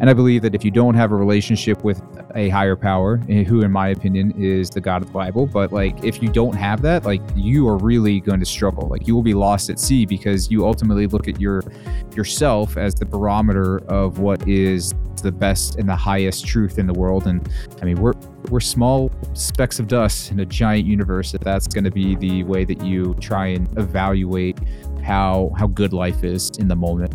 And I believe that if you don't have a relationship with a higher power, eh, who in my opinion is the God of the Bible, but like if you don't have that, like you are really going to struggle. Like you will be lost at sea because you ultimately look at your yourself as the barometer of what is the best and the highest truth in the world. And I mean, we're we're small specks of dust in a giant universe. If that's going to be the way that you try and evaluate how how good life is in the moment.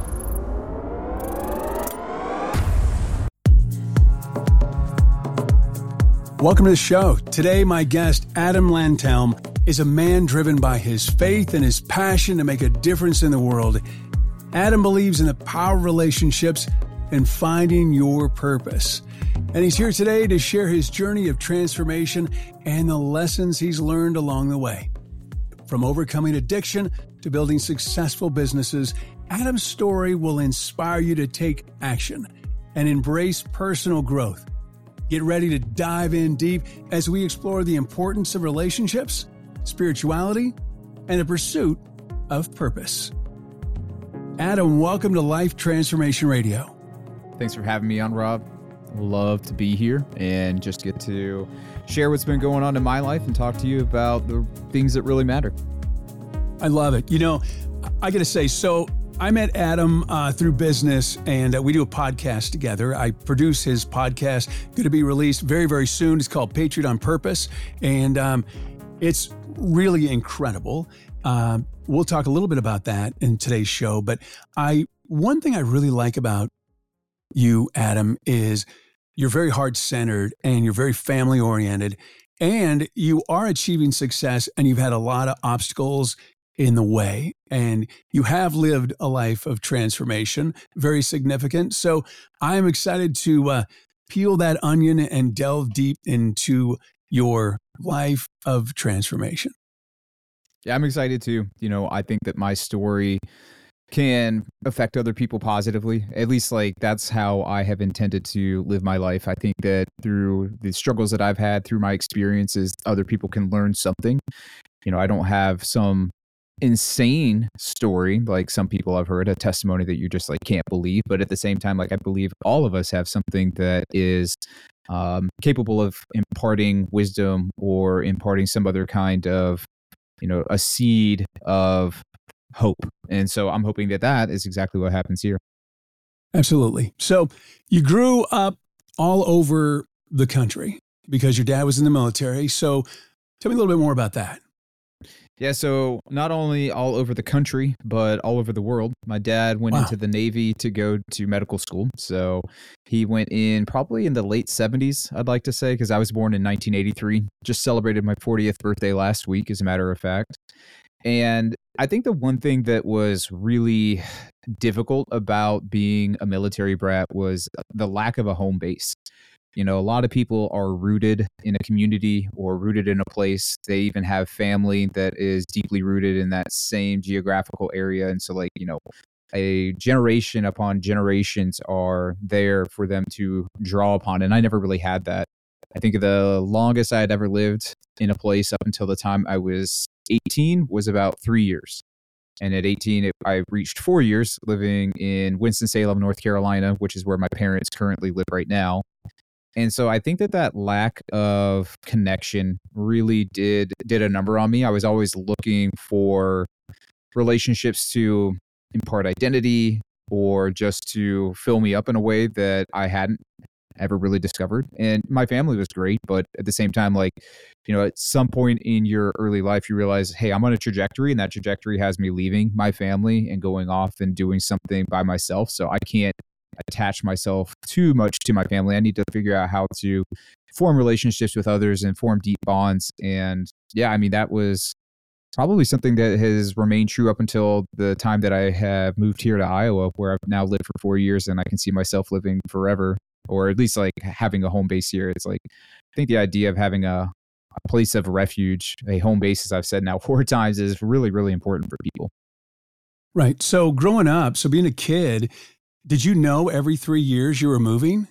Welcome to the show. Today, my guest, Adam Lantelme, is a man driven by his faith and his passion to make a difference in the world. Adam believes in the power of relationships and finding your purpose. And he's here today to share his journey of transformation and the lessons he's learned along the way. From overcoming addiction to building successful businesses, Adam's story will inspire you to take action and embrace personal growth Get ready to dive in deep as we explore the importance of relationships, spirituality, and the pursuit of purpose. Adam, welcome to Life Transformation Radio. Thanks for having me on, Rob. Love to be here and just get to share what's been going on in my life and talk to you about the things that really matter. I love it. You know, I got to say, so I met Adam uh, through business, and uh, we do a podcast together. I produce his podcast, going to be released very, very soon. It's called Patriot on Purpose, and um, it's really incredible. Uh, we'll talk a little bit about that in today's show. But I, one thing I really like about you, Adam, is you're very heart centered and you're very family oriented, and you are achieving success, and you've had a lot of obstacles in the way. And you have lived a life of transformation, very significant. So I'm excited to uh, peel that onion and delve deep into your life of transformation. Yeah, I'm excited too. You know, I think that my story can affect other people positively. At least, like, that's how I have intended to live my life. I think that through the struggles that I've had, through my experiences, other people can learn something. You know, I don't have some insane story like some people have heard a testimony that you just like can't believe but at the same time like i believe all of us have something that is um, capable of imparting wisdom or imparting some other kind of you know a seed of hope. And so i'm hoping that that is exactly what happens here. Absolutely. So you grew up all over the country because your dad was in the military. So tell me a little bit more about that yeah, so not only all over the country, but all over the world. My dad went wow. into the Navy to go to medical school. So he went in probably in the late 70s, I'd like to say, because I was born in 1983. Just celebrated my 40th birthday last week, as a matter of fact. And I think the one thing that was really difficult about being a military brat was the lack of a home base. You know, a lot of people are rooted in a community or rooted in a place. They even have family that is deeply rooted in that same geographical area. And so, like, you know, a generation upon generations are there for them to draw upon. And I never really had that. I think the longest I had ever lived in a place up until the time I was 18 was about three years. And at 18, it, I reached four years living in Winston-Salem, North Carolina, which is where my parents currently live right now. And so I think that that lack of connection really did did a number on me. I was always looking for relationships to impart identity or just to fill me up in a way that I hadn't ever really discovered. And my family was great, but at the same time like, you know, at some point in your early life you realize, "Hey, I'm on a trajectory and that trajectory has me leaving my family and going off and doing something by myself. So I can't attach myself too much to my family. I need to figure out how to form relationships with others and form deep bonds. And yeah, I mean, that was probably something that has remained true up until the time that I have moved here to Iowa, where I've now lived for four years and I can see myself living forever, or at least like having a home base here. It's like, I think the idea of having a, a place of refuge, a home base, as I've said now four times, is really, really important for people. Right. So growing up, so being a kid, did you know every three years you were moving?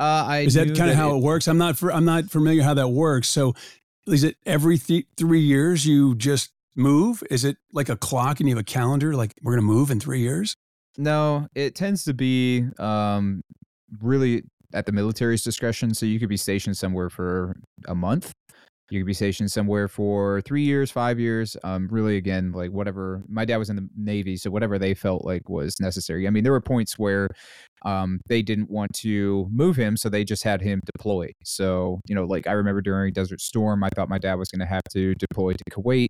Uh, I is that kind of how it, it works? I'm not for, I'm not familiar how that works. So is it every th- three years you just move? Is it like a clock and you have a calendar? Like we're going to move in three years? No, it tends to be um, really at the military's discretion. So you could be stationed somewhere for a month. You could be stationed somewhere for three years, five years. Um, really, again, like whatever. My dad was in the Navy, so whatever they felt like was necessary. I mean, there were points where um, they didn't want to move him, so they just had him deploy. So, you know, like I remember during Desert Storm, I thought my dad was going to have to deploy to Kuwait.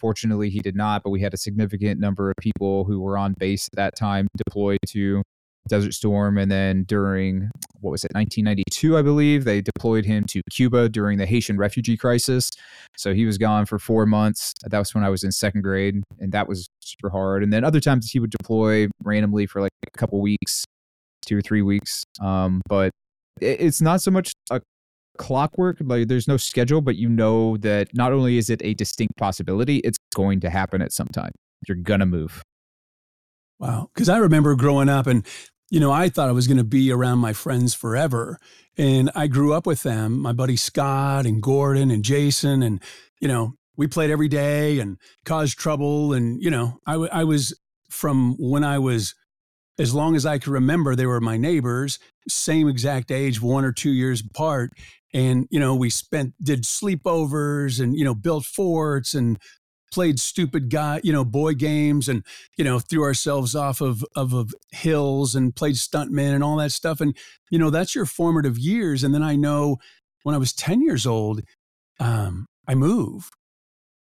Fortunately, he did not, but we had a significant number of people who were on base at that time deployed to Desert Storm. And then during, what was it, 1992, I believe, they deployed him to Cuba during the Haitian refugee crisis. So he was gone for four months. That was when I was in second grade, and that was super hard. And then other times he would deploy randomly for like a couple weeks, two or three weeks. Um, but it's not so much a clockwork like there's no schedule but you know that not only is it a distinct possibility it's going to happen at some time you're gonna move wow because i remember growing up and you know i thought i was going to be around my friends forever and i grew up with them my buddy scott and gordon and jason and you know we played every day and caused trouble and you know I, I was from when i was as long as i could remember they were my neighbors same exact age one or two years apart and you know we spent did sleepovers and you know built forts and played stupid guy you know boy games and you know threw ourselves off of, of of hills and played stuntmen and all that stuff. And you know that's your formative years. And then i know when i was 10 years old um, i moved.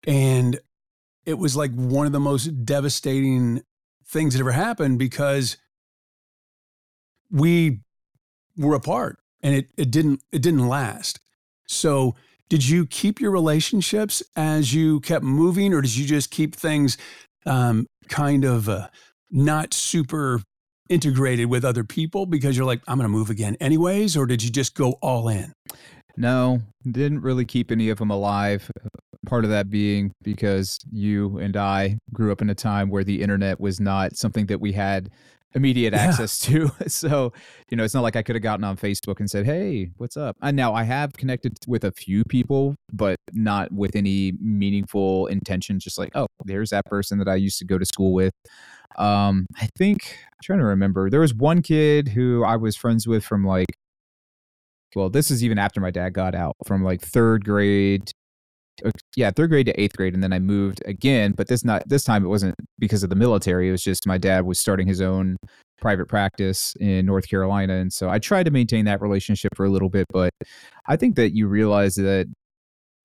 And it was like one of the most devastating things that ever happened because we were apart and it, it didn't it didn't last. So did you keep your relationships as you kept moving, or did you just keep things um, kind of uh, not super integrated with other people because you're like, I'm going to move again anyways, or did you just go all in? No, didn't really keep any of them alive. Part of that being because you and I grew up in a time where the internet was not something that we had immediate yeah. access to. So, you know, it's not like I could have gotten on Facebook and said, "Hey, what's up?" And now I have connected with a few people, but not with any meaningful intention. Just like, oh, there's that person that I used to go to school with. Um, I think I'm trying to remember. There was one kid who I was friends with from like, well, this is even after my dad got out from like third grade uh, yeah, third grade to eighth grade, and then I moved again. But this not this time it wasn't because of the military. It was just my dad was starting his own private practice in North Carolina, and so I tried to maintain that relationship for a little bit. But I think that you realize that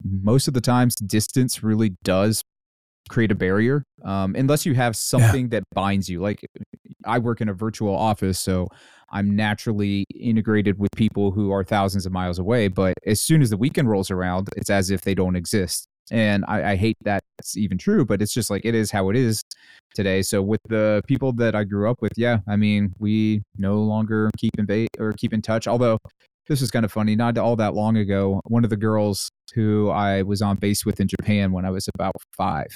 most of the times distance really does create a barrier um, unless you have something yeah. that binds you like i work in a virtual office so I'm naturally integrated with people who are thousands of miles away. But as soon as the weekend rolls around, it's as if they don't exist. And I, I hate that it's even true, but it's just like it is how it is today. So with the people that I grew up with, yeah, I mean, we no longer keep in ba- or keep in touch. Although this was kind of funny, not all that long ago, one of the girls who I was on base with in Japan when I was about five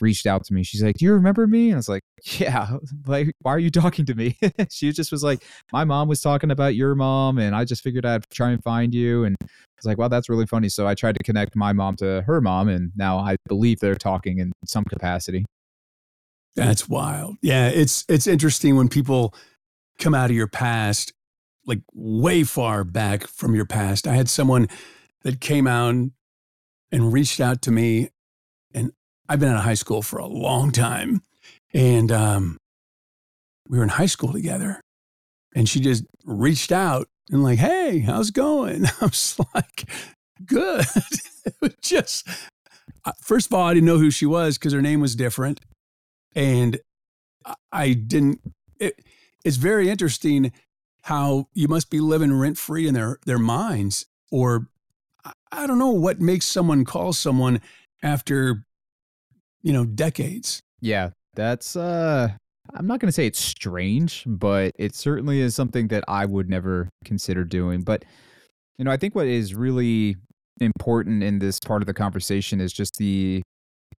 reached out to me. She's like, "Do you remember me?" And I was like, "Yeah." Like, why are you talking to me? she just was like, "My mom was talking about your mom, and I just figured I'd try and find you." And I was like, "Well, that's really funny." So I tried to connect my mom to her mom, and now I believe they're talking in some capacity. That's wild. Yeah, it's it's interesting when people come out of your past, like way far back from your past. I had someone that came out and reached out to me I've been out of high school for a long time. And um, we were in high school together. And she just reached out and, like, hey, how's it going? I was like, good. it was just, uh, first of all, I didn't know who she was because her name was different. And I didn't, it, it's very interesting how you must be living rent free in their, their minds. Or I don't know what makes someone call someone after you know, decades. Yeah, that's uh I'm not going to say it's strange, but it certainly is something that I would never consider doing. But you know, I think what is really important in this part of the conversation is just the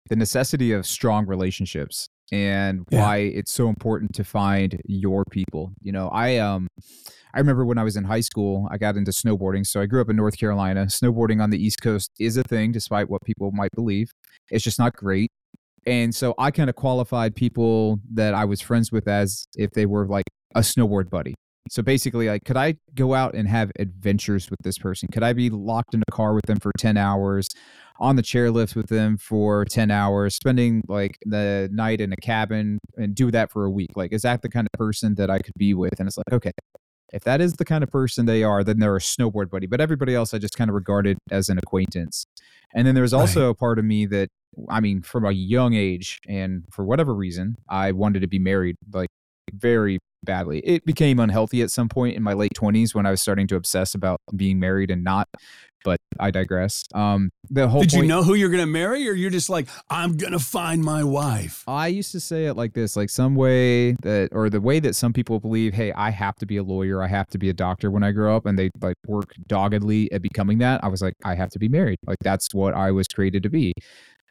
the necessity of strong relationships and yeah. why it's so important to find your people. You know, I um I remember when I was in high school, I got into snowboarding. So I grew up in North Carolina. Snowboarding on the East Coast is a thing despite what people might believe. It's just not great. And so I kind of qualified people that I was friends with as if they were like a snowboard buddy. So basically, like, could I go out and have adventures with this person? Could I be locked in a car with them for 10 hours, on the chairlift with them for 10 hours, spending like the night in a cabin and do that for a week? Like, is that the kind of person that I could be with? And it's like, okay, if that is the kind of person they are, then they're a snowboard buddy. But everybody else I just kind of regarded as an acquaintance. And then there's also right. a part of me that, I mean, from a young age, and for whatever reason, I wanted to be married like very badly. It became unhealthy at some point in my late 20s when I was starting to obsess about being married and not. But I digress. Um, the whole Did point, you know who you're going to marry, or you're just like, I'm going to find my wife? I used to say it like this, like some way that, or the way that some people believe, hey, I have to be a lawyer, I have to be a doctor when I grow up, and they like work doggedly at becoming that. I was like, I have to be married. Like that's what I was created to be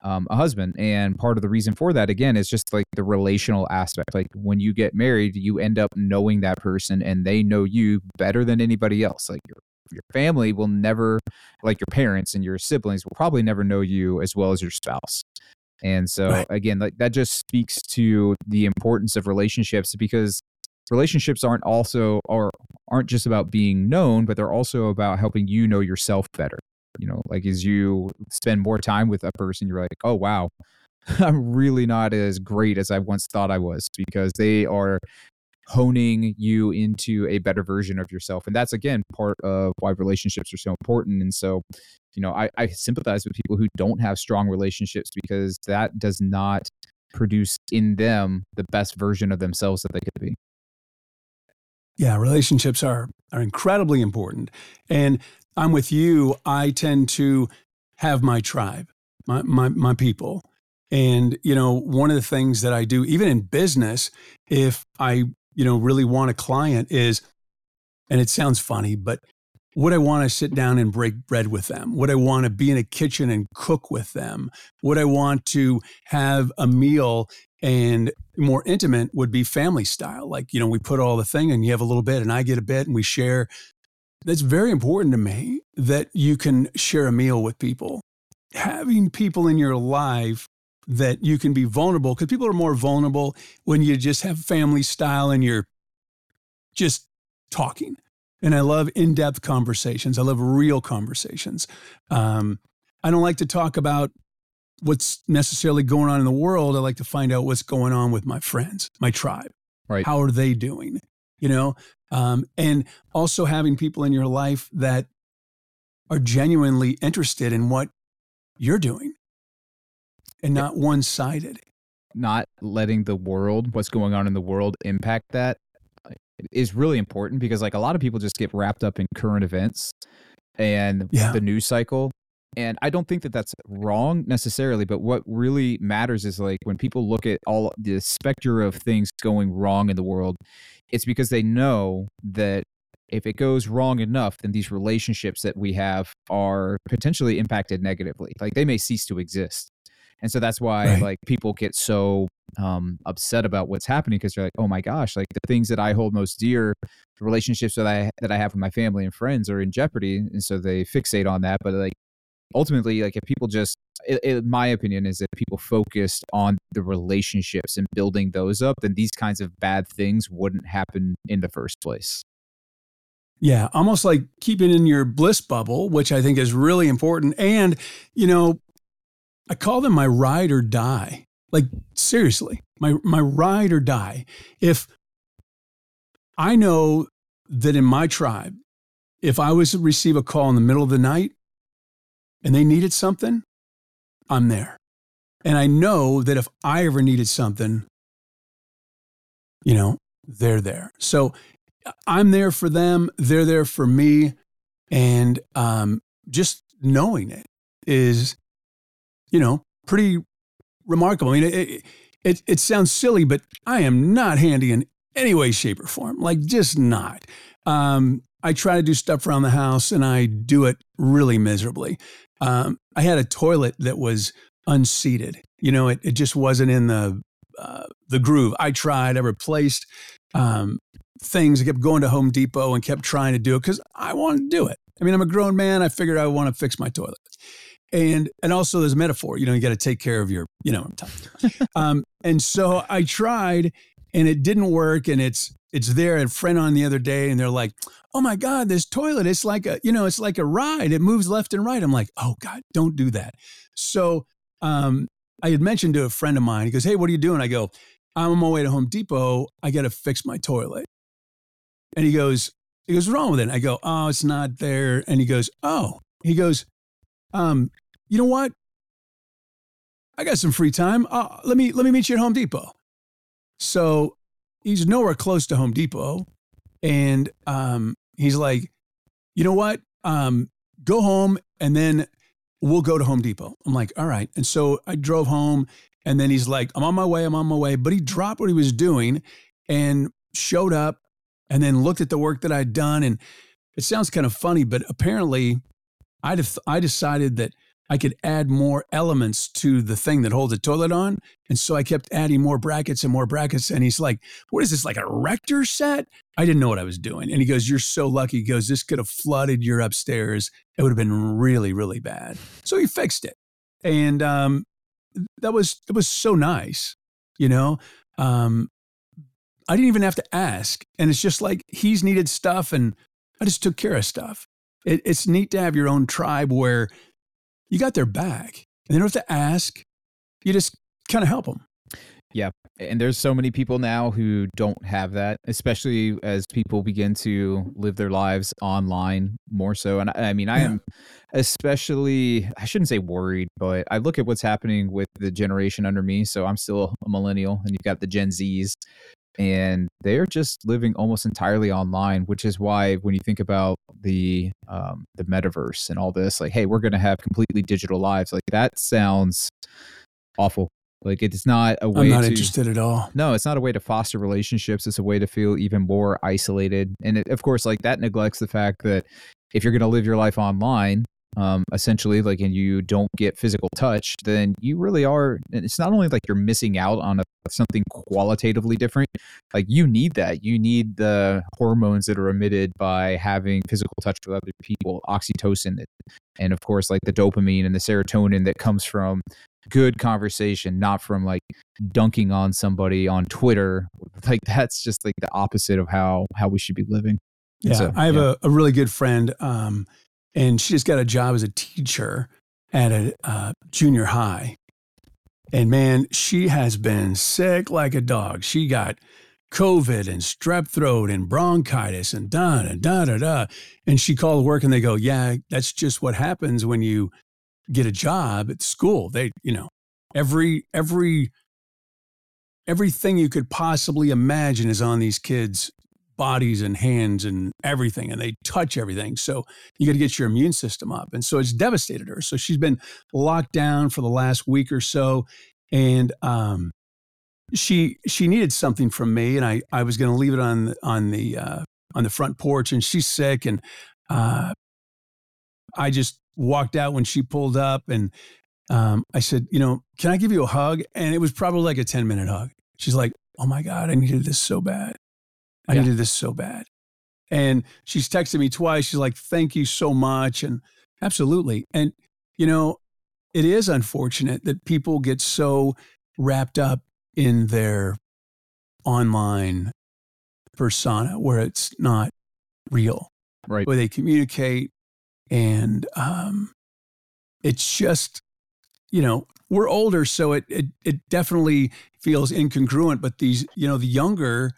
um, a husband. And part of the reason for that, again, is just like the relational aspect. Like when you get married, you end up knowing that person and they know you better than anybody else. Like your your family will never, like your parents and your siblings will probably never know you as well as your spouse. And so right. again, like that just speaks to the importance of relationships because relationships aren't also or aren't just about being known, but they're also about helping you know yourself better you know like as you spend more time with a person you're like oh wow i'm really not as great as i once thought i was because they are honing you into a better version of yourself and that's again part of why relationships are so important and so you know i, I sympathize with people who don't have strong relationships because that does not produce in them the best version of themselves that they could be yeah relationships are are incredibly important and I'm with you. I tend to have my tribe, my, my, my people. And, you know, one of the things that I do, even in business, if I, you know, really want a client is, and it sounds funny, but would I want to sit down and break bread with them? Would I want to be in a kitchen and cook with them? Would I want to have a meal and more intimate would be family style? Like, you know, we put all the thing and you have a little bit and I get a bit and we share that's very important to me that you can share a meal with people. Having people in your life that you can be vulnerable because people are more vulnerable when you just have family style and you're just talking. And I love in depth conversations. I love real conversations. Um, I don't like to talk about what's necessarily going on in the world. I like to find out what's going on with my friends, my tribe. Right. How are they doing? You know, um, and also having people in your life that are genuinely interested in what you're doing and not one sided. Not letting the world, what's going on in the world, impact that is really important because, like, a lot of people just get wrapped up in current events and yeah. the news cycle. And I don't think that that's wrong necessarily, but what really matters is like when people look at all the specter of things going wrong in the world, it's because they know that if it goes wrong enough, then these relationships that we have are potentially impacted negatively. Like they may cease to exist. And so that's why right. like people get so um, upset about what's happening because they're like, oh my gosh, like the things that I hold most dear, the relationships that I that I have with my family and friends are in jeopardy, and so they fixate on that. But like ultimately, like if people just, it, it, my opinion is if people focused on the relationships and building those up, then these kinds of bad things wouldn't happen in the first place. Yeah, almost like keeping in your bliss bubble, which I think is really important. And, you know, I call them my ride or die. Like seriously, my my ride or die. If I know that in my tribe, if I was to receive a call in the middle of the night, and they needed something, I'm there. And I know that if I ever needed something, you know, they're there. So I'm there for them, they're there for me. And um, just knowing it is, you know, pretty remarkable. I mean, it, it, it sounds silly, but I am not handy in any way, shape, or form. Like, just not. Um, I try to do stuff around the house and I do it really miserably. Um, I had a toilet that was unseated. You know, it, it just wasn't in the uh, the groove. I tried. I replaced um, things. I kept going to Home Depot and kept trying to do it because I wanted to do it. I mean, I'm a grown man. I figured I want to fix my toilet. And and also there's a metaphor. You know, you got to take care of your. You know, um, and so I tried, and it didn't work. And it's it's there. A friend on the other day, and they're like, "Oh my God, this toilet! It's like a you know, it's like a ride. It moves left and right." I'm like, "Oh God, don't do that." So um, I had mentioned to a friend of mine. He goes, "Hey, what are you doing?" I go, "I'm on my way to Home Depot. I got to fix my toilet." And he goes, "He goes, wrong with it?" I go, "Oh, it's not there." And he goes, "Oh." He goes, um, "You know what? I got some free time. Uh, let me let me meet you at Home Depot." So he's nowhere close to Home Depot, and um, he's like, "You know what? Um, go home and then we'll go to Home Depot. I'm like, all right. And so I drove home and then he's like, I'm on my way, I'm on my way. But he dropped what he was doing and showed up and then looked at the work that I'd done. And it sounds kind of funny, but apparently i I decided that I could add more elements to the thing that holds the toilet on. And so I kept adding more brackets and more brackets. And he's like, What is this, like a Erector set? I didn't know what I was doing. And he goes, You're so lucky. He goes, This could have flooded your upstairs. It would have been really, really bad. So he fixed it. And um, that was, it was so nice, you know? Um, I didn't even have to ask. And it's just like he's needed stuff and I just took care of stuff. It, it's neat to have your own tribe where you got their back. And they don't have to ask. You just kind of help them. Yeah. And there's so many people now who don't have that, especially as people begin to live their lives online more so. And I, I mean, I yeah. am especially, I shouldn't say worried, but I look at what's happening with the generation under me. So I'm still a millennial, and you've got the Gen Zs and they're just living almost entirely online which is why when you think about the um, the metaverse and all this like hey we're going to have completely digital lives like that sounds awful like it's not a way I'm not to, interested at all. No, it's not a way to foster relationships. It's a way to feel even more isolated. And it, of course, like that neglects the fact that if you're going to live your life online, um, essentially like and you don't get physical touch then you really are it's not only like you're missing out on a, something qualitatively different like you need that. You need the hormones that are emitted by having physical touch with other people oxytocin and of course like the dopamine and the serotonin that comes from good conversation not from like dunking on somebody on twitter. Like that's just like the opposite of how how we should be living. Yeah so, i have yeah. a, a really good friend um and she just got a job as a teacher at a uh, junior high. And man, she has been sick like a dog. She got COVID and strep throat and bronchitis and da da da da da. And she called work and they go, Yeah, that's just what happens when you get a job at school. They, you know, every every everything you could possibly imagine is on these kids' bodies and hands and everything, and they touch everything. So you got to get your immune system up. And so it's devastated her. So she's been locked down for the last week or so. And um, she she needed something from me, and I I was going to leave it on on the uh, on the front porch, and she's sick, and uh, I just walked out when she pulled up, and um, I said, you know, can I give you a hug? And it was probably like a ten minute hug. She's like, oh my god, I needed this so bad. I yeah. needed this so bad. And she's texted me twice. She's like, thank you so much. And absolutely. And, you know, it is unfortunate that people get so wrapped up in their online persona where it's not real. Right. Where they communicate. And um, it's just, you know, we're older, so it, it it definitely feels incongruent. But these, you know, the younger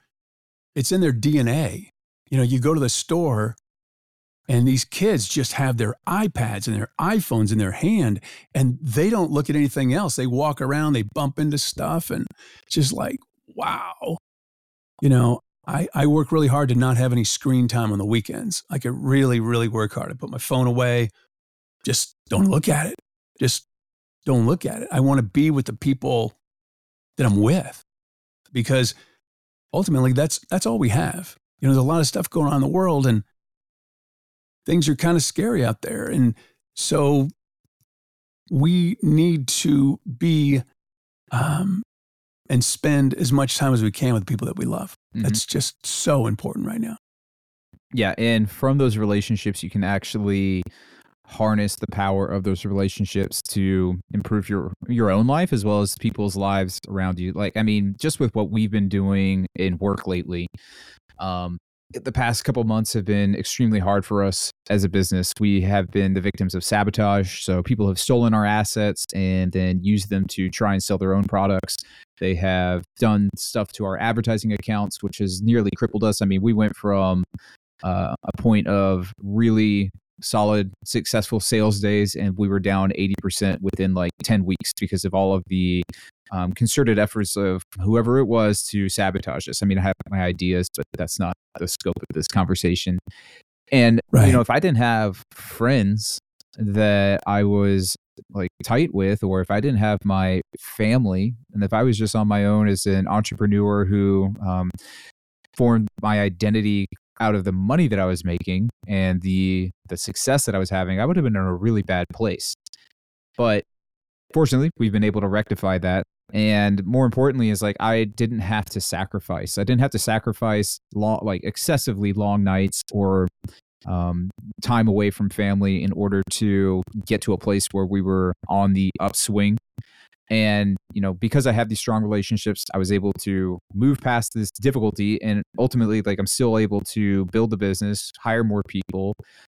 it's in their DNA. You know, you go to the store and these kids just have their iPads and their iPhones in their hand and they don't look at anything else. They walk around, they bump into stuff and just like, wow. You know, I, I work really hard to not have any screen time on the weekends. I could really, really work hard. I put my phone away, just don't look at it. Just don't look at it. I want to be with the people that I'm with because ultimately that's that's all we have. You know, there's a lot of stuff going on in the world and things are kind of scary out there. And so we need to be um, and spend as much time as we can with people that we love. Mm-hmm. That's just so important right now. Yeah. And from those relationships, you can actually harness the power of those relationships to improve your your own life as well as people's lives around you like i mean just with what we've been doing in work lately um the past couple months have been extremely hard for us as a business. We have been the victims of sabotage. So people have stolen our assets and then used them to try and sell their own products. They have done stuff to our advertising accounts, which has nearly crippled us. I mean, we went from uh, a point of really solid, successful sales days, and we were down 80% within like 10 weeks because of all of the um, concerted efforts of whoever it was to sabotage us. I mean, I have my ideas, but that's not the scope of this conversation. And, right. you know, if I didn't have friends that I was like tight with, or if I didn't have my family, and if I was just on my own as an entrepreneur who um, formed my identity out of the money that I was making and the the success that I was having, I would have been in a really bad place. But fortunately, we've been able to rectify that. And more importantly, is like I didn't have to sacrifice. I didn't have to sacrifice long, like excessively long nights or um, time away from family in order to get to a place where we were on the upswing and, you know, because I have these strong relationships, I was able to move past this difficulty and ultimately, like, I'm still able to build the business, hire more people,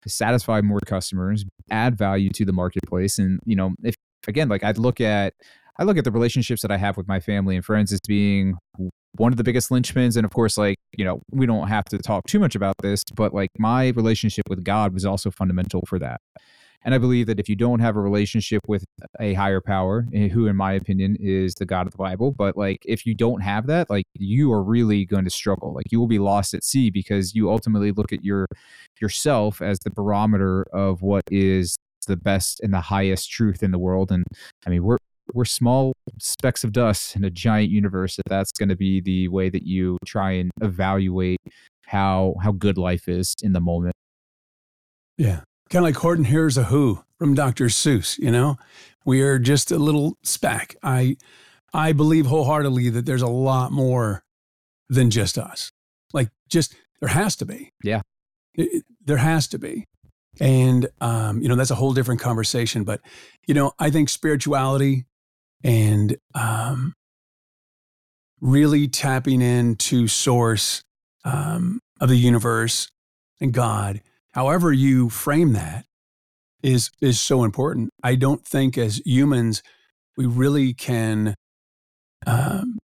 satisfy more customers, add value to the marketplace. And, you know, if again, like, I'd look at, I look at the relationships that I have with my family and friends as being one of the biggest linchpins. And of course, like, you know, we don't have to talk too much about this, but like my relationship with God was also fundamental for that. And I believe that if you don't have a relationship with a higher power, eh, who in my opinion is the God of the Bible, but like if you don't have that, like you are really going to struggle. Like you will be lost at sea because you ultimately look at your yourself as the barometer of what is the best and the highest truth in the world. And I mean, we're we're small specks of dust in a giant universe. If that's going to be the way that you try and evaluate how how good life is in the moment. Yeah, kind of like Horton Hears a Who from Dr. Seuss, you know? We are just a little speck. I I believe wholeheartedly that there's a lot more than just us. Like just there has to be. Yeah. It, there has to be. And um, you know, that's a whole different conversation, but you know, I think spirituality and um really tapping into source um, of the universe and God however you frame that is is so important. I don't think as humans we really can um,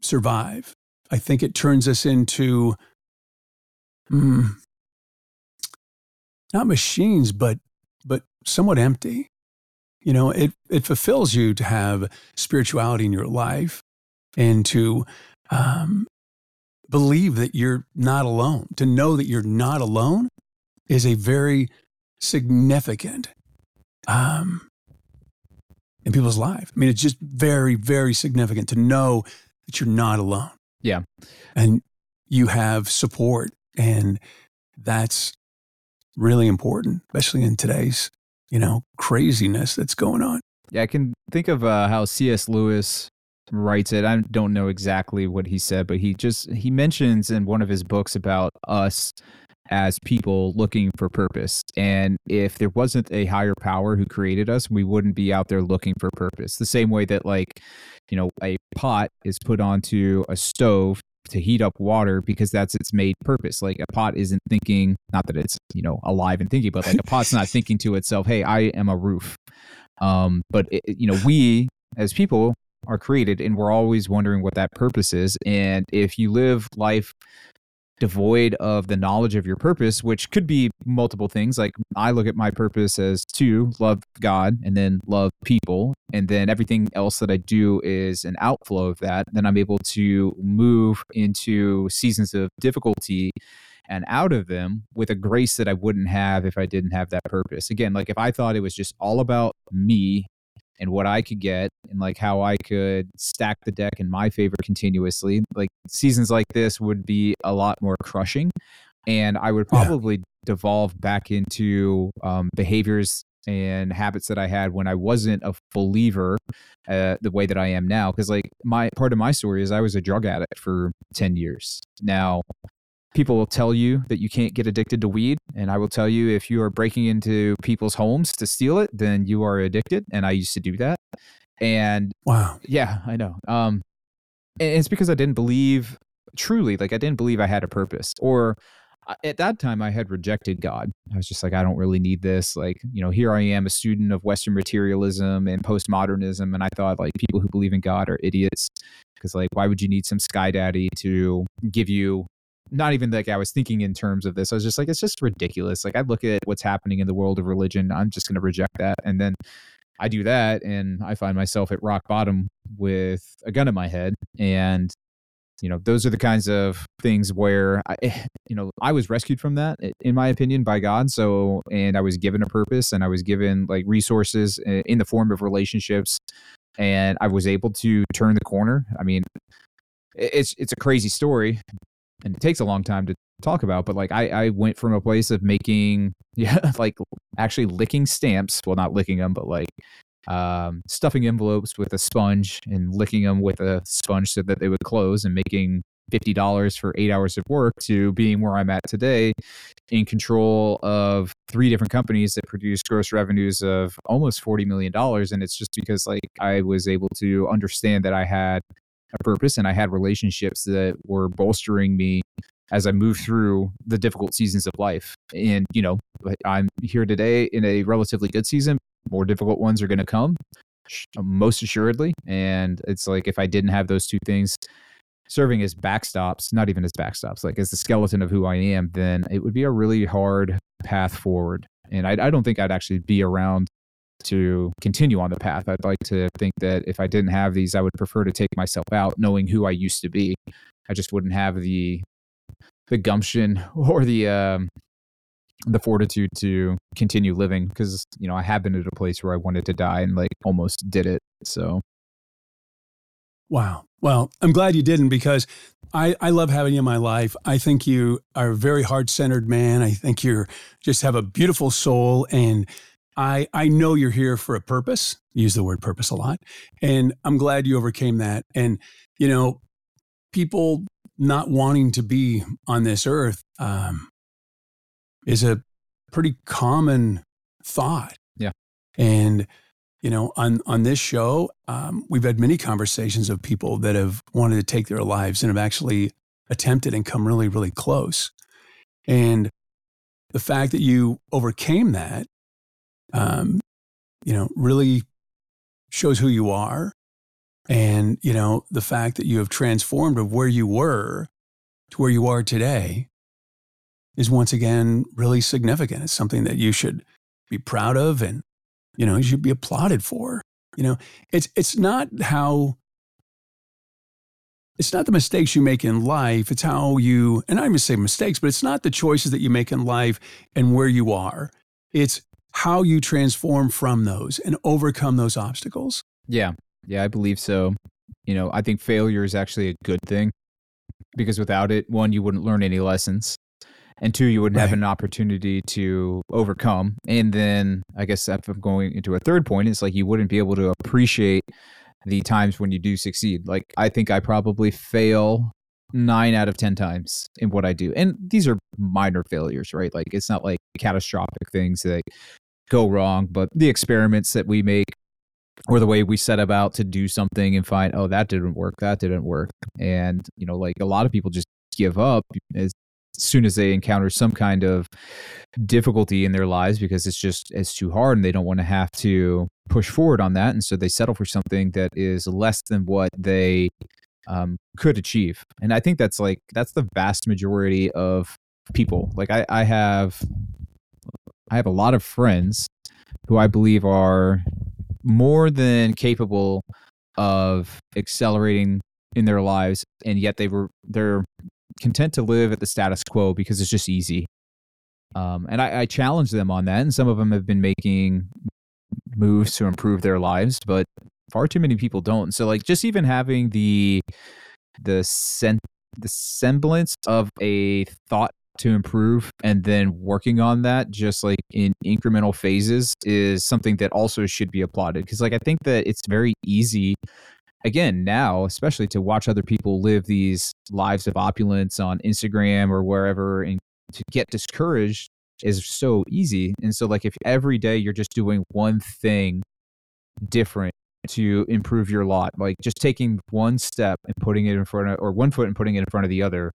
survive. I think it turns us into mm, not machines, but but somewhat empty. You know, it it fulfills you to have spirituality in your life and to um, believe that you're not alone. To know that you're not alone is a very significant um, in people's life. I mean, it's just very, very significant to know that you're not alone. Yeah. And you have support. And that's really important, especially in today's, you know, craziness that's going on. Yeah, I can think of uh, how C.S. Lewis writes it. I don't know exactly what he said, but he just he mentions in one of his books about us as people looking for purpose. And if there wasn't a higher power who created us, we wouldn't be out there looking for purpose. The same way that like, you know, a pot is put onto a stove to heat up water because that's its made purpose. Like a pot isn't thinking, not that it's, you know, alive and thinking, but like a pot's not thinking to itself, "Hey, I am a roof." Um, but it, you know, we as people are created and we're always wondering what that purpose is and if you live life devoid of the knowledge of your purpose which could be multiple things like i look at my purpose as to love god and then love people and then everything else that i do is an outflow of that then i'm able to move into seasons of difficulty and out of them with a grace that I wouldn't have if I didn't have that purpose. Again, like if I thought it was just all about me and what I could get and like how I could stack the deck in my favor continuously, like seasons like this would be a lot more crushing. And I would probably yeah. devolve back into um, behaviors and habits that I had when I wasn't a believer uh, the way that I am now. Because like my part of my story is I was a drug addict for ten years. Now, people will tell you that you can't get addicted to weed, and I will tell you if you are breaking into people's homes to steal it, then you are addicted. And I used to do that. And wow, yeah, I know. Um, it's because I didn't believe truly, like I didn't believe I had a purpose or at that time I had rejected God. I was just like, I don't really need this. Like, you know, here I am, a student of Western materialism and postmodernism, and I thought like people who believe in God are idiots because like, why would you need some sky daddy to give you? Not even like I was thinking in terms of this. I was just like, it's just ridiculous. Like I look at what's happening in the world of religion, I'm just going to reject that, and then. I do that and I find myself at rock bottom with a gun in my head and you know those are the kinds of things where I, eh, you know i was rescued from that in my opinion by god so and i was given a purpose and i was given like resources eh, in the form of relationships and i was able to turn the corner i mean it's it's a crazy story and it takes a long time to talk about but like i i went from a place of making yeah like actually licking stamps well not licking them but like um, stuffing envelopes with a sponge and licking them with a sponge so that they would close and making $50 for eight hours of work to being where I'm at today in control of three different companies that produce gross revenues of almost $40 million. And it's just because like I was able to understand that I had a purpose and I had relationships that were bolstering me as I move through the difficult seasons of life. And, you know, I'm here today in a relatively good season, more difficult ones are going to come most assuredly. And it's like if i didn't have those two things serving as backstops not even as backstops like as the skeleton of who i am then it would be a really hard path forward. And i, I don't think i'd actually be around to continue on the path i'd like to think that if i didn't have these i would prefer to take myself out knowing who i used to be i just wouldn't have the the gumption or the um the fortitude to continue living because you know I have been at a place where I wanted to die and like almost did it. So, wow. Well, I'm glad you didn't because I I love having you in my life. I think you are a very heart centered man. I think you're just have a beautiful soul and. I, I know you're here for a purpose. Use the word purpose a lot. And I'm glad you overcame that. And, you know, people not wanting to be on this earth, um, is a pretty common thought. Yeah. And, you know, on, on this show, um, we've had many conversations of people that have wanted to take their lives and have actually attempted and come really, really close. And the fact that you overcame that, um, you know, really shows who you are. And, you know, the fact that you have transformed of where you were to where you are today is once again really significant. It's something that you should be proud of and, you know, you should be applauded for. You know, it's, it's not how, it's not the mistakes you make in life. It's how you, and i'm even say mistakes, but it's not the choices that you make in life and where you are. It's how you transform from those and overcome those obstacles. Yeah. Yeah, I believe so. You know, I think failure is actually a good thing because without it, one, you wouldn't learn any lessons and two you wouldn't right. have an opportunity to overcome and then i guess if i'm going into a third point it's like you wouldn't be able to appreciate the times when you do succeed like i think i probably fail nine out of ten times in what i do and these are minor failures right like it's not like catastrophic things that go wrong but the experiments that we make or the way we set about to do something and find oh that didn't work that didn't work and you know like a lot of people just give up as soon as they encounter some kind of difficulty in their lives because it's just it's too hard and they don't want to have to push forward on that and so they settle for something that is less than what they um, could achieve and i think that's like that's the vast majority of people. Like i i have i have a lot of friends who i believe are more than capable of accelerating in their lives and yet they were they're content to live at the status quo because it's just easy. Um, and I, I challenge them on that, and some of them have been making moves to improve their lives, but far too many people don't. So like just even having the the sen- the semblance of a thought to improve and then working on that just like in incremental phases is something that also should be applauded because like i think that it's very easy again now especially to watch other people live these lives of opulence on instagram or wherever and to get discouraged is so easy and so like if every day you're just doing one thing different to improve your lot like just taking one step and putting it in front of or one foot and putting it in front of the other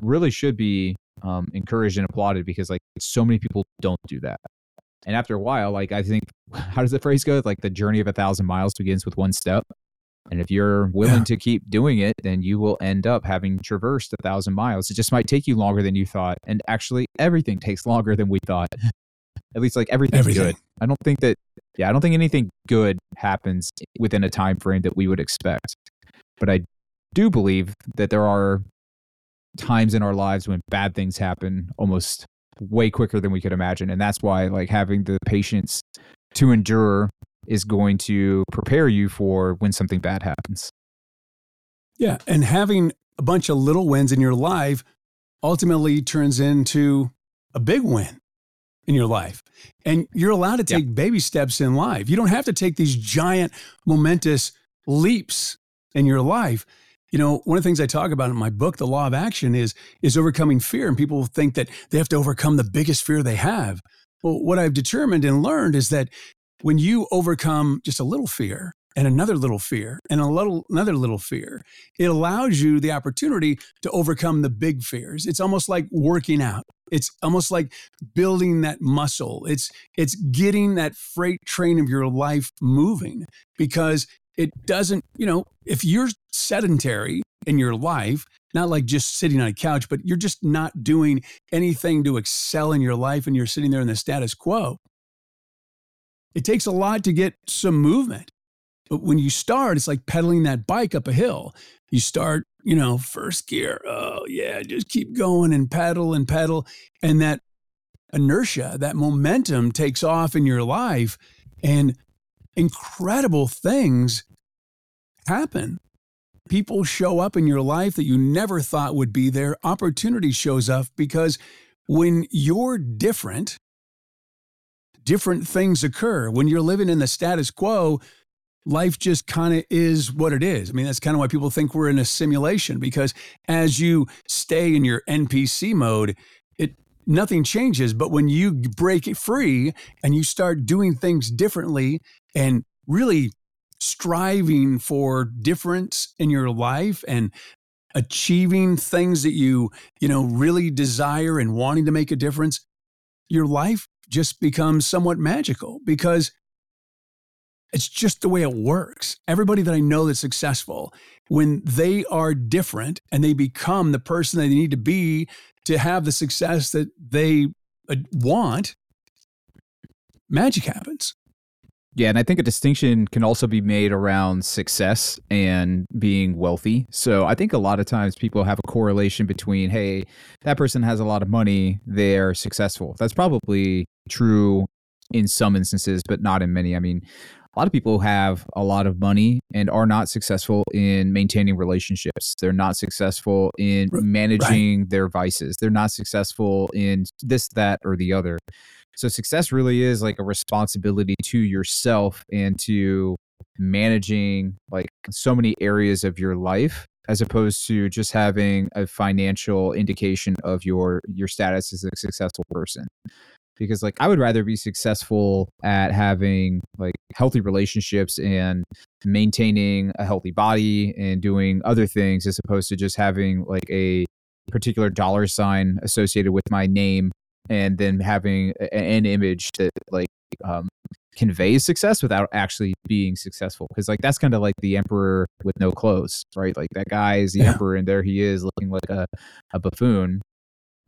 really should be um, encouraged and applauded because like so many people don't do that. And after a while, like I think, how does the phrase go? Like the journey of a thousand miles begins with one step. And if you're willing yeah. to keep doing it, then you will end up having traversed a thousand miles. It just might take you longer than you thought. And actually, everything takes longer than we thought. At least, like everything's everything. good. I don't think that, yeah, I don't think anything good happens within a time frame that we would expect. But I do believe that there are times in our lives when bad things happen almost way quicker than we could imagine. And that's why like having the patience to endure is going to prepare you for when something bad happens. Yeah and having a bunch of little wins in your life ultimately turns into a big win in your life. And you're allowed to take yeah. baby steps in life. You don't have to take these giant momentous leaps in your life you know, one of the things I talk about in my book, The Law of Action, is is overcoming fear. And people think that they have to overcome the biggest fear they have. Well, what I've determined and learned is that when you overcome just a little fear and another little fear and a little another little fear, it allows you the opportunity to overcome the big fears. It's almost like working out. It's almost like building that muscle. It's it's getting that freight train of your life moving because it doesn't, you know, if you're sedentary in your life, not like just sitting on a couch, but you're just not doing anything to excel in your life and you're sitting there in the status quo, it takes a lot to get some movement. But when you start, it's like pedaling that bike up a hill. You start, you know, first gear. Oh, yeah, just keep going and pedal and pedal. And that inertia, that momentum takes off in your life. And incredible things happen. People show up in your life that you never thought would be there. Opportunity shows up because when you're different, different things occur. When you're living in the status quo, life just kind of is what it is. I mean, that's kind of why people think we're in a simulation because as you stay in your NPC mode, it nothing changes. But when you break it free and you start doing things differently and really striving for difference in your life and achieving things that you, you know, really desire and wanting to make a difference, your life just becomes somewhat magical because it's just the way it works. Everybody that I know that's successful, when they are different and they become the person they need to be to have the success that they uh, want, magic happens. Yeah, and I think a distinction can also be made around success and being wealthy. So I think a lot of times people have a correlation between, hey, that person has a lot of money, they're successful. That's probably true in some instances, but not in many. I mean, a lot of people have a lot of money and are not successful in maintaining relationships. They're not successful in managing right. their vices. They're not successful in this, that, or the other. So success really is like a responsibility to yourself and to managing like so many areas of your life as opposed to just having a financial indication of your your status as a successful person because like i would rather be successful at having like healthy relationships and maintaining a healthy body and doing other things as opposed to just having like a particular dollar sign associated with my name and then having an image that like um, conveys success without actually being successful because like that's kind of like the emperor with no clothes right like that guy is the yeah. emperor and there he is looking like a, a buffoon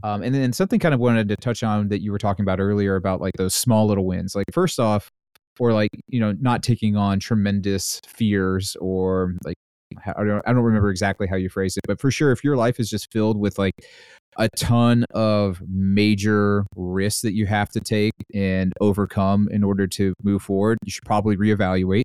um, and then something kind of wanted to touch on that you were talking about earlier about like those small little wins. Like first off or like you know not taking on tremendous fears or like I don't I don't remember exactly how you phrased it, but for sure, if your life is just filled with like a ton of major risks that you have to take and overcome in order to move forward, you should probably reevaluate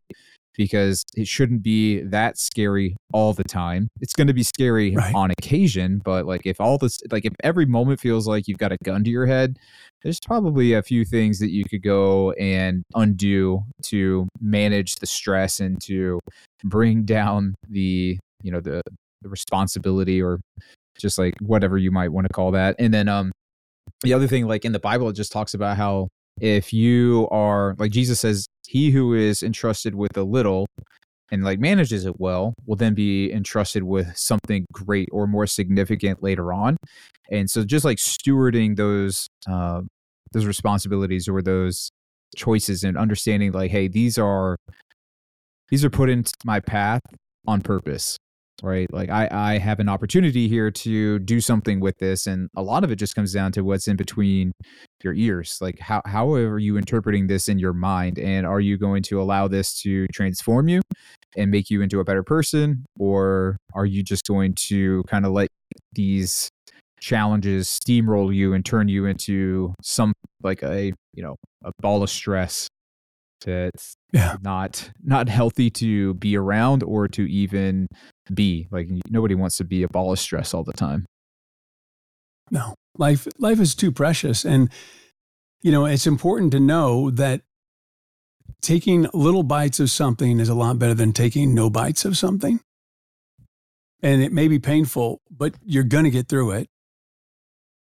because it shouldn't be that scary all the time. It's going to be scary right. on occasion, but like if all this, like if every moment feels like you've got a gun to your head, there's probably a few things that you could go and undo to manage the stress and to bring down the, you know, the, the responsibility or just like whatever you might want to call that. And then, um, the other thing, like in the Bible, it just talks about how if you are like Jesus says, he who is entrusted with a little and like manages it well will then be entrusted with something great or more significant later on. And so just like stewarding those uh, those responsibilities or those choices and understanding like, hey, these are these are put into my path on purpose right? Like I, I have an opportunity here to do something with this. And a lot of it just comes down to what's in between your ears. Like how, how are you interpreting this in your mind? And are you going to allow this to transform you and make you into a better person? Or are you just going to kind of let these challenges steamroll you and turn you into some like a, you know, a ball of stress it's yeah. not not healthy to be around or to even be. Like nobody wants to be a ball of stress all the time. No. Life life is too precious and you know, it's important to know that taking little bites of something is a lot better than taking no bites of something. And it may be painful, but you're going to get through it.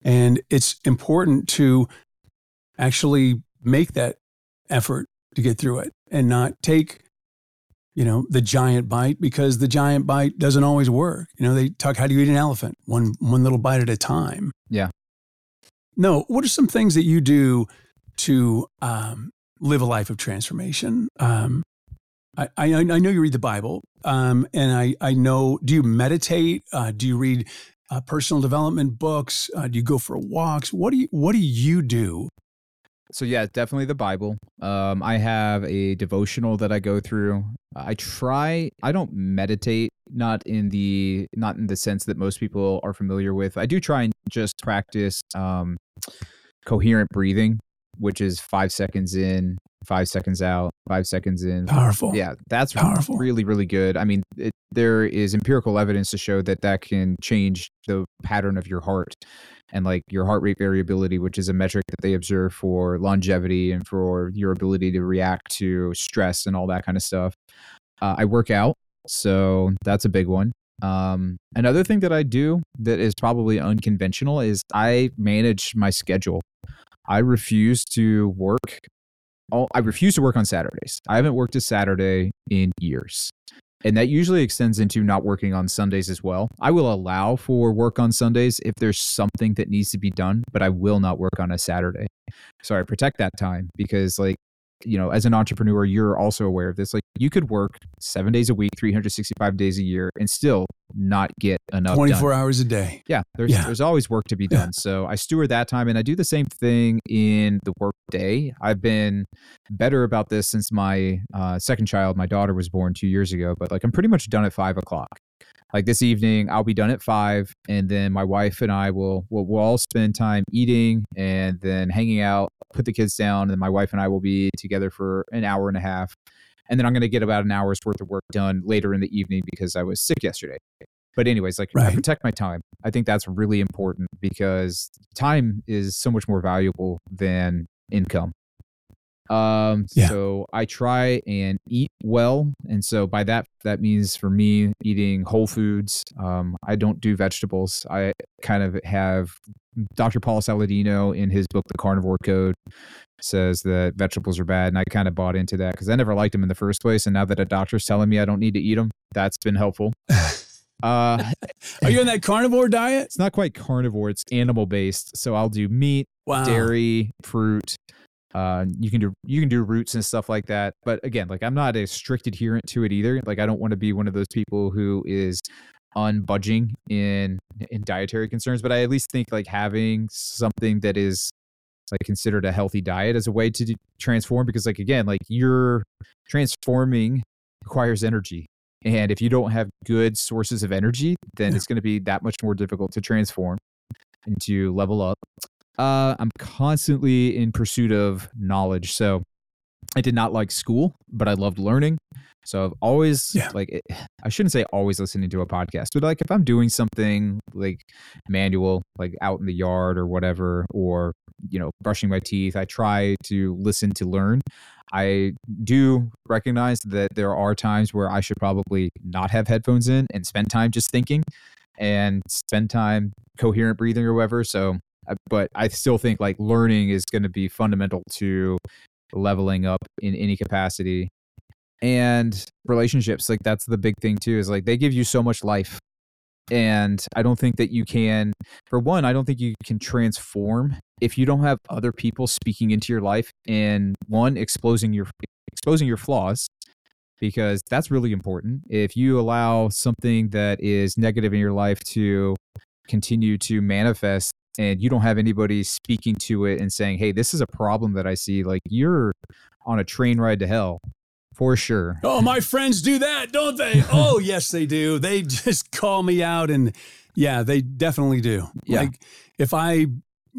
And it's important to actually make that effort to get through it and not take you know the giant bite because the giant bite doesn't always work. You know they talk how do you eat an elephant? One one little bite at a time. Yeah. No what are some things that you do to um, live a life of transformation? Um, I, I, I know you read the bible um, and I, I know do you meditate? Uh, do you read uh, personal development books? Uh, do you go for walks? What do you what do you do so yeah, definitely the Bible. Um, I have a devotional that I go through. I try. I don't meditate, not in the not in the sense that most people are familiar with. I do try and just practice um, coherent breathing, which is five seconds in, five seconds out, five seconds in. Powerful. Yeah, that's powerful. Really, really good. I mean, it, there is empirical evidence to show that that can change the pattern of your heart and like your heart rate variability, which is a metric that they observe for longevity and for your ability to react to stress and all that kind of stuff. Uh, I work out, so that's a big one. Um, another thing that I do that is probably unconventional is I manage my schedule. I refuse to work. I refuse to work on Saturdays. I haven't worked a Saturday in years. And that usually extends into not working on Sundays as well. I will allow for work on Sundays if there's something that needs to be done, but I will not work on a Saturday. So I protect that time because, like, you know, as an entrepreneur, you're also aware of this. Like, you could work seven days a week, 365 days a year, and still not get enough 24 done. hours a day. Yeah there's, yeah. there's always work to be done. Yeah. So I steward that time and I do the same thing in the work day. I've been better about this since my uh, second child, my daughter, was born two years ago, but like I'm pretty much done at five o'clock. Like this evening, I'll be done at five, and then my wife and I will will we'll all spend time eating and then hanging out. Put the kids down, and my wife and I will be together for an hour and a half and then I'm going to get about an hour's worth of work done later in the evening because I was sick yesterday. But anyways, like right. I protect my time. I think that's really important because time is so much more valuable than income. Um, yeah. so I try and eat well. And so by that, that means for me eating whole foods. Um, I don't do vegetables. I kind of have Dr. Paul Saladino in his book, The Carnivore Code, says that vegetables are bad. And I kind of bought into that because I never liked them in the first place. And now that a doctor's telling me I don't need to eat them, that's been helpful. Uh, Are you on that carnivore diet? It's not quite carnivore; it's animal based. So I'll do meat, wow. dairy, fruit. Uh, you can do you can do roots and stuff like that. But again, like I'm not a strict adherent to it either. Like I don't want to be one of those people who is unbudging in in dietary concerns. But I at least think like having something that is like considered a healthy diet as a way to transform because like again like you're transforming requires energy And if you don't have good sources of energy, then it's going to be that much more difficult to transform and to level up. Uh, I'm constantly in pursuit of knowledge. So I did not like school, but I loved learning. So I've always yeah. like eh, I shouldn't say always listening to a podcast, but like if I'm doing something like manual, like out in the yard or whatever, or you know brushing my teeth, I try to listen to learn. I do recognize that there are times where I should probably not have headphones in and spend time just thinking and spend time coherent breathing or whatever. So, Uh, but I still think like learning is going to be fundamental to leveling up in any capacity. And relationships, like that's the big thing too, is like they give you so much life. And I don't think that you can, for one, I don't think you can transform if you don't have other people speaking into your life and one, exposing your exposing your flaws because that's really important. If you allow something that is negative in your life to continue to manifest and you don't have anybody speaking to it and saying, "Hey, this is a problem that I see," like you're on a train ride to hell for sure. Oh, my friends do that, don't they? oh, yes, they do. They just call me out, and yeah, they definitely do. Yeah. Like if I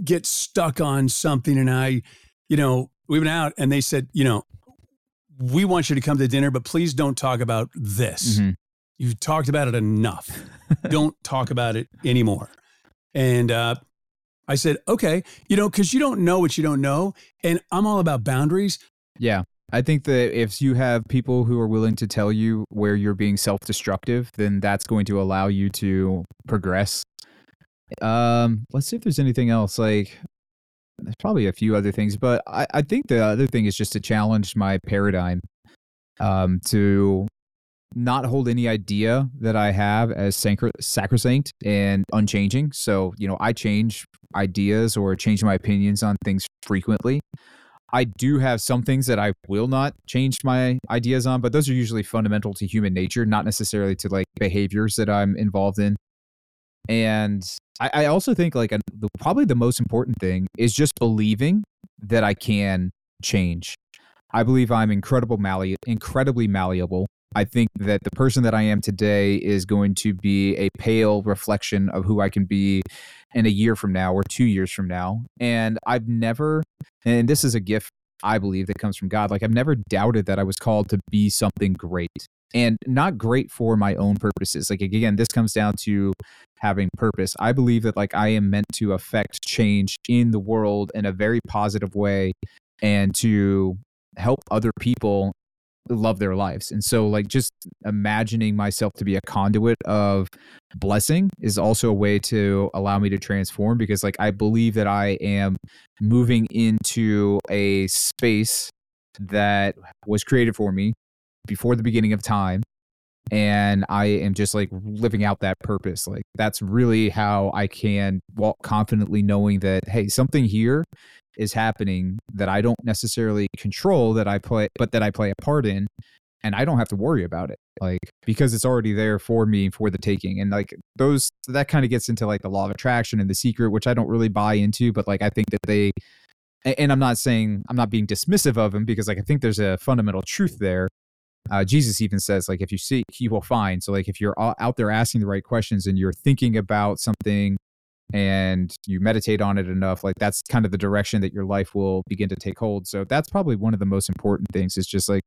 get stuck on something and I, you know, we went out and they said, you know, we want you to come to dinner, but please don't talk about this. Mm-hmm. You've talked about it enough. don't talk about it anymore. And uh, I said, okay, you know, because you don't know what you don't know. And I'm all about boundaries. Yeah. I think that if you have people who are willing to tell you where you're being self destructive, then that's going to allow you to progress. Um, let's see if there's anything else. Like, there's probably a few other things, but I, I think the other thing is just to challenge my paradigm um, to not hold any idea that I have as sacrosanct and unchanging. So, you know, I change ideas or change my opinions on things frequently. I do have some things that I will not change my ideas on, but those are usually fundamental to human nature, not necessarily to like behaviors that I'm involved in. And I, I also think like a, the, probably the most important thing is just believing that I can change. I believe I'm incredible malleable, incredibly malleable. I think that the person that I am today is going to be a pale reflection of who I can be in a year from now or two years from now. And I've never, and this is a gift I believe that comes from God. Like I've never doubted that I was called to be something great and not great for my own purposes. Like again, this comes down to having purpose. I believe that like I am meant to affect change in the world in a very positive way and to help other people love their lives. And so like just imagining myself to be a conduit of blessing is also a way to allow me to transform because like I believe that I am moving into a space that was created for me before the beginning of time and I am just like living out that purpose. Like that's really how I can walk confidently knowing that hey, something here is happening that I don't necessarily control that I play but that I play a part in and I don't have to worry about it. Like because it's already there for me for the taking. And like those that kind of gets into like the law of attraction and the secret which I don't really buy into, but like I think that they and I'm not saying I'm not being dismissive of them because like I think there's a fundamental truth there uh, Jesus even says, like, if you seek, you will find. So, like, if you're out there asking the right questions and you're thinking about something and you meditate on it enough, like, that's kind of the direction that your life will begin to take hold. So, that's probably one of the most important things is just like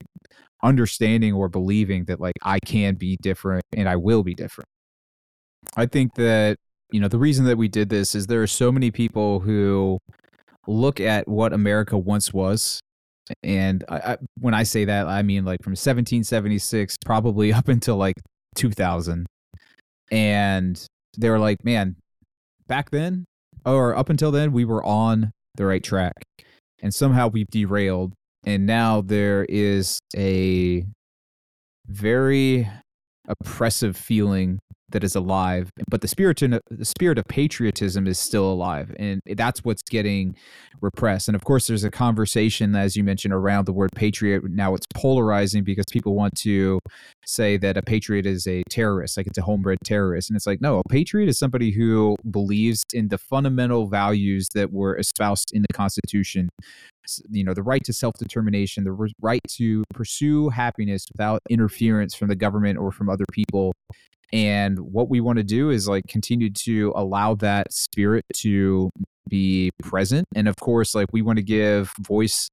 understanding or believing that, like, I can be different and I will be different. I think that, you know, the reason that we did this is there are so many people who look at what America once was and I, I, when I say that, I mean like from 1776 probably up until like 2000. And they were like, man, back then or up until then, we were on the right track. And somehow we've derailed. And now there is a very oppressive feeling that is alive, but the spirit the spirit of patriotism is still alive, and that's what's getting repressed. And of course, there's a conversation, as you mentioned, around the word patriot. Now it's polarizing because people want to say that a patriot is a terrorist, like it's a homebred terrorist, and it's like no, a patriot is somebody who believes in the fundamental values that were espoused in the Constitution you know the right to self-determination the right to pursue happiness without interference from the government or from other people and what we want to do is like continue to allow that spirit to be present. And of course like we want to give voice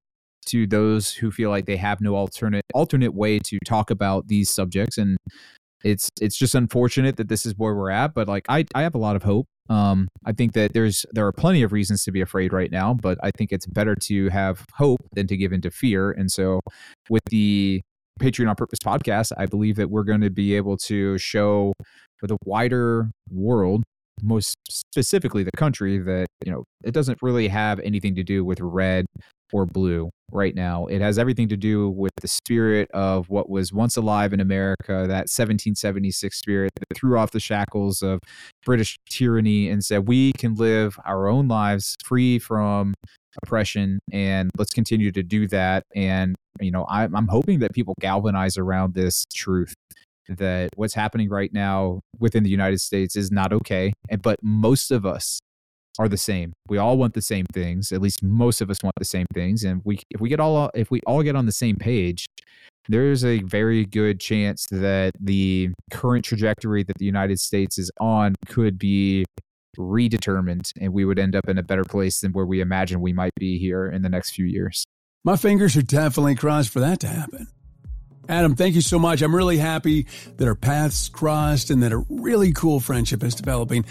to those who feel like they have no alternate alternate way to talk about these subjects. And it's it's just unfortunate that this is where we're at but like i i have a lot of hope. Um, I think that there's there are plenty of reasons to be afraid right now, but I think it's better to have hope than to give into fear. And so, with the Patriot on Purpose podcast, I believe that we're going to be able to show for the wider world, most specifically the country, that you know it doesn't really have anything to do with red or blue right now. It has everything to do with the spirit of what was once alive in America, that 1776 spirit that threw off the shackles of British tyranny and said, we can live our own lives free from oppression and let's continue to do that. And, you know, I'm, I'm hoping that people galvanize around this truth that what's happening right now within the United States is not okay. But most of us are the same. We all want the same things. At least most of us want the same things. And we if we get all if we all get on the same page, there's a very good chance that the current trajectory that the United States is on could be redetermined and we would end up in a better place than where we imagine we might be here in the next few years. My fingers are definitely crossed for that to happen. Adam, thank you so much. I'm really happy that our paths crossed and that a really cool friendship is developing.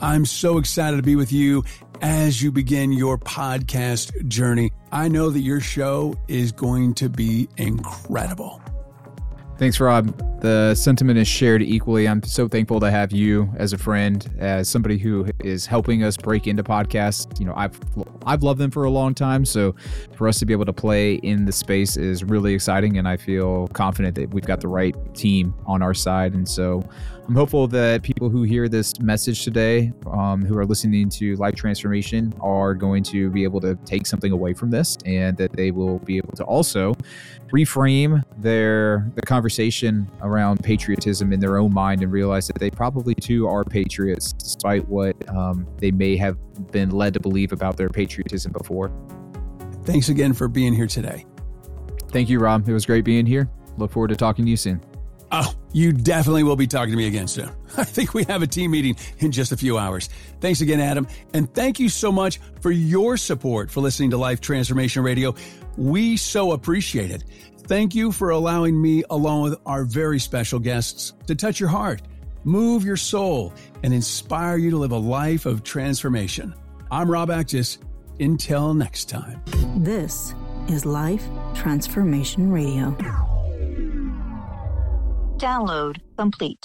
I'm so excited to be with you as you begin your podcast journey. I know that your show is going to be incredible. Thanks, Rob. The sentiment is shared equally. I'm so thankful to have you as a friend, as somebody who is helping us break into podcasts. You know, I've I've loved them for a long time, so for us to be able to play in the space is really exciting, and I feel confident that we've got the right team on our side. And so, I'm hopeful that people who hear this message today, um, who are listening to Life Transformation, are going to be able to take something away from this, and that they will be able to also reframe their the conversation around patriotism in their own mind and realize that they probably too are patriots, despite what um, they may have been led to believe about their patriotism before. Thanks again for being here today. Thank you, Rob. It was great being here. Look forward to talking to you soon. Oh, you definitely will be talking to me again soon. I think we have a team meeting in just a few hours. Thanks again, Adam. And thank you so much for your support for listening to Life Transformation Radio. We so appreciate it. Thank you for allowing me, along with our very special guests, to touch your heart, move your soul, and inspire you to live a life of transformation. I'm Rob Actis. Until next time. This is Life Transformation Radio. Download complete.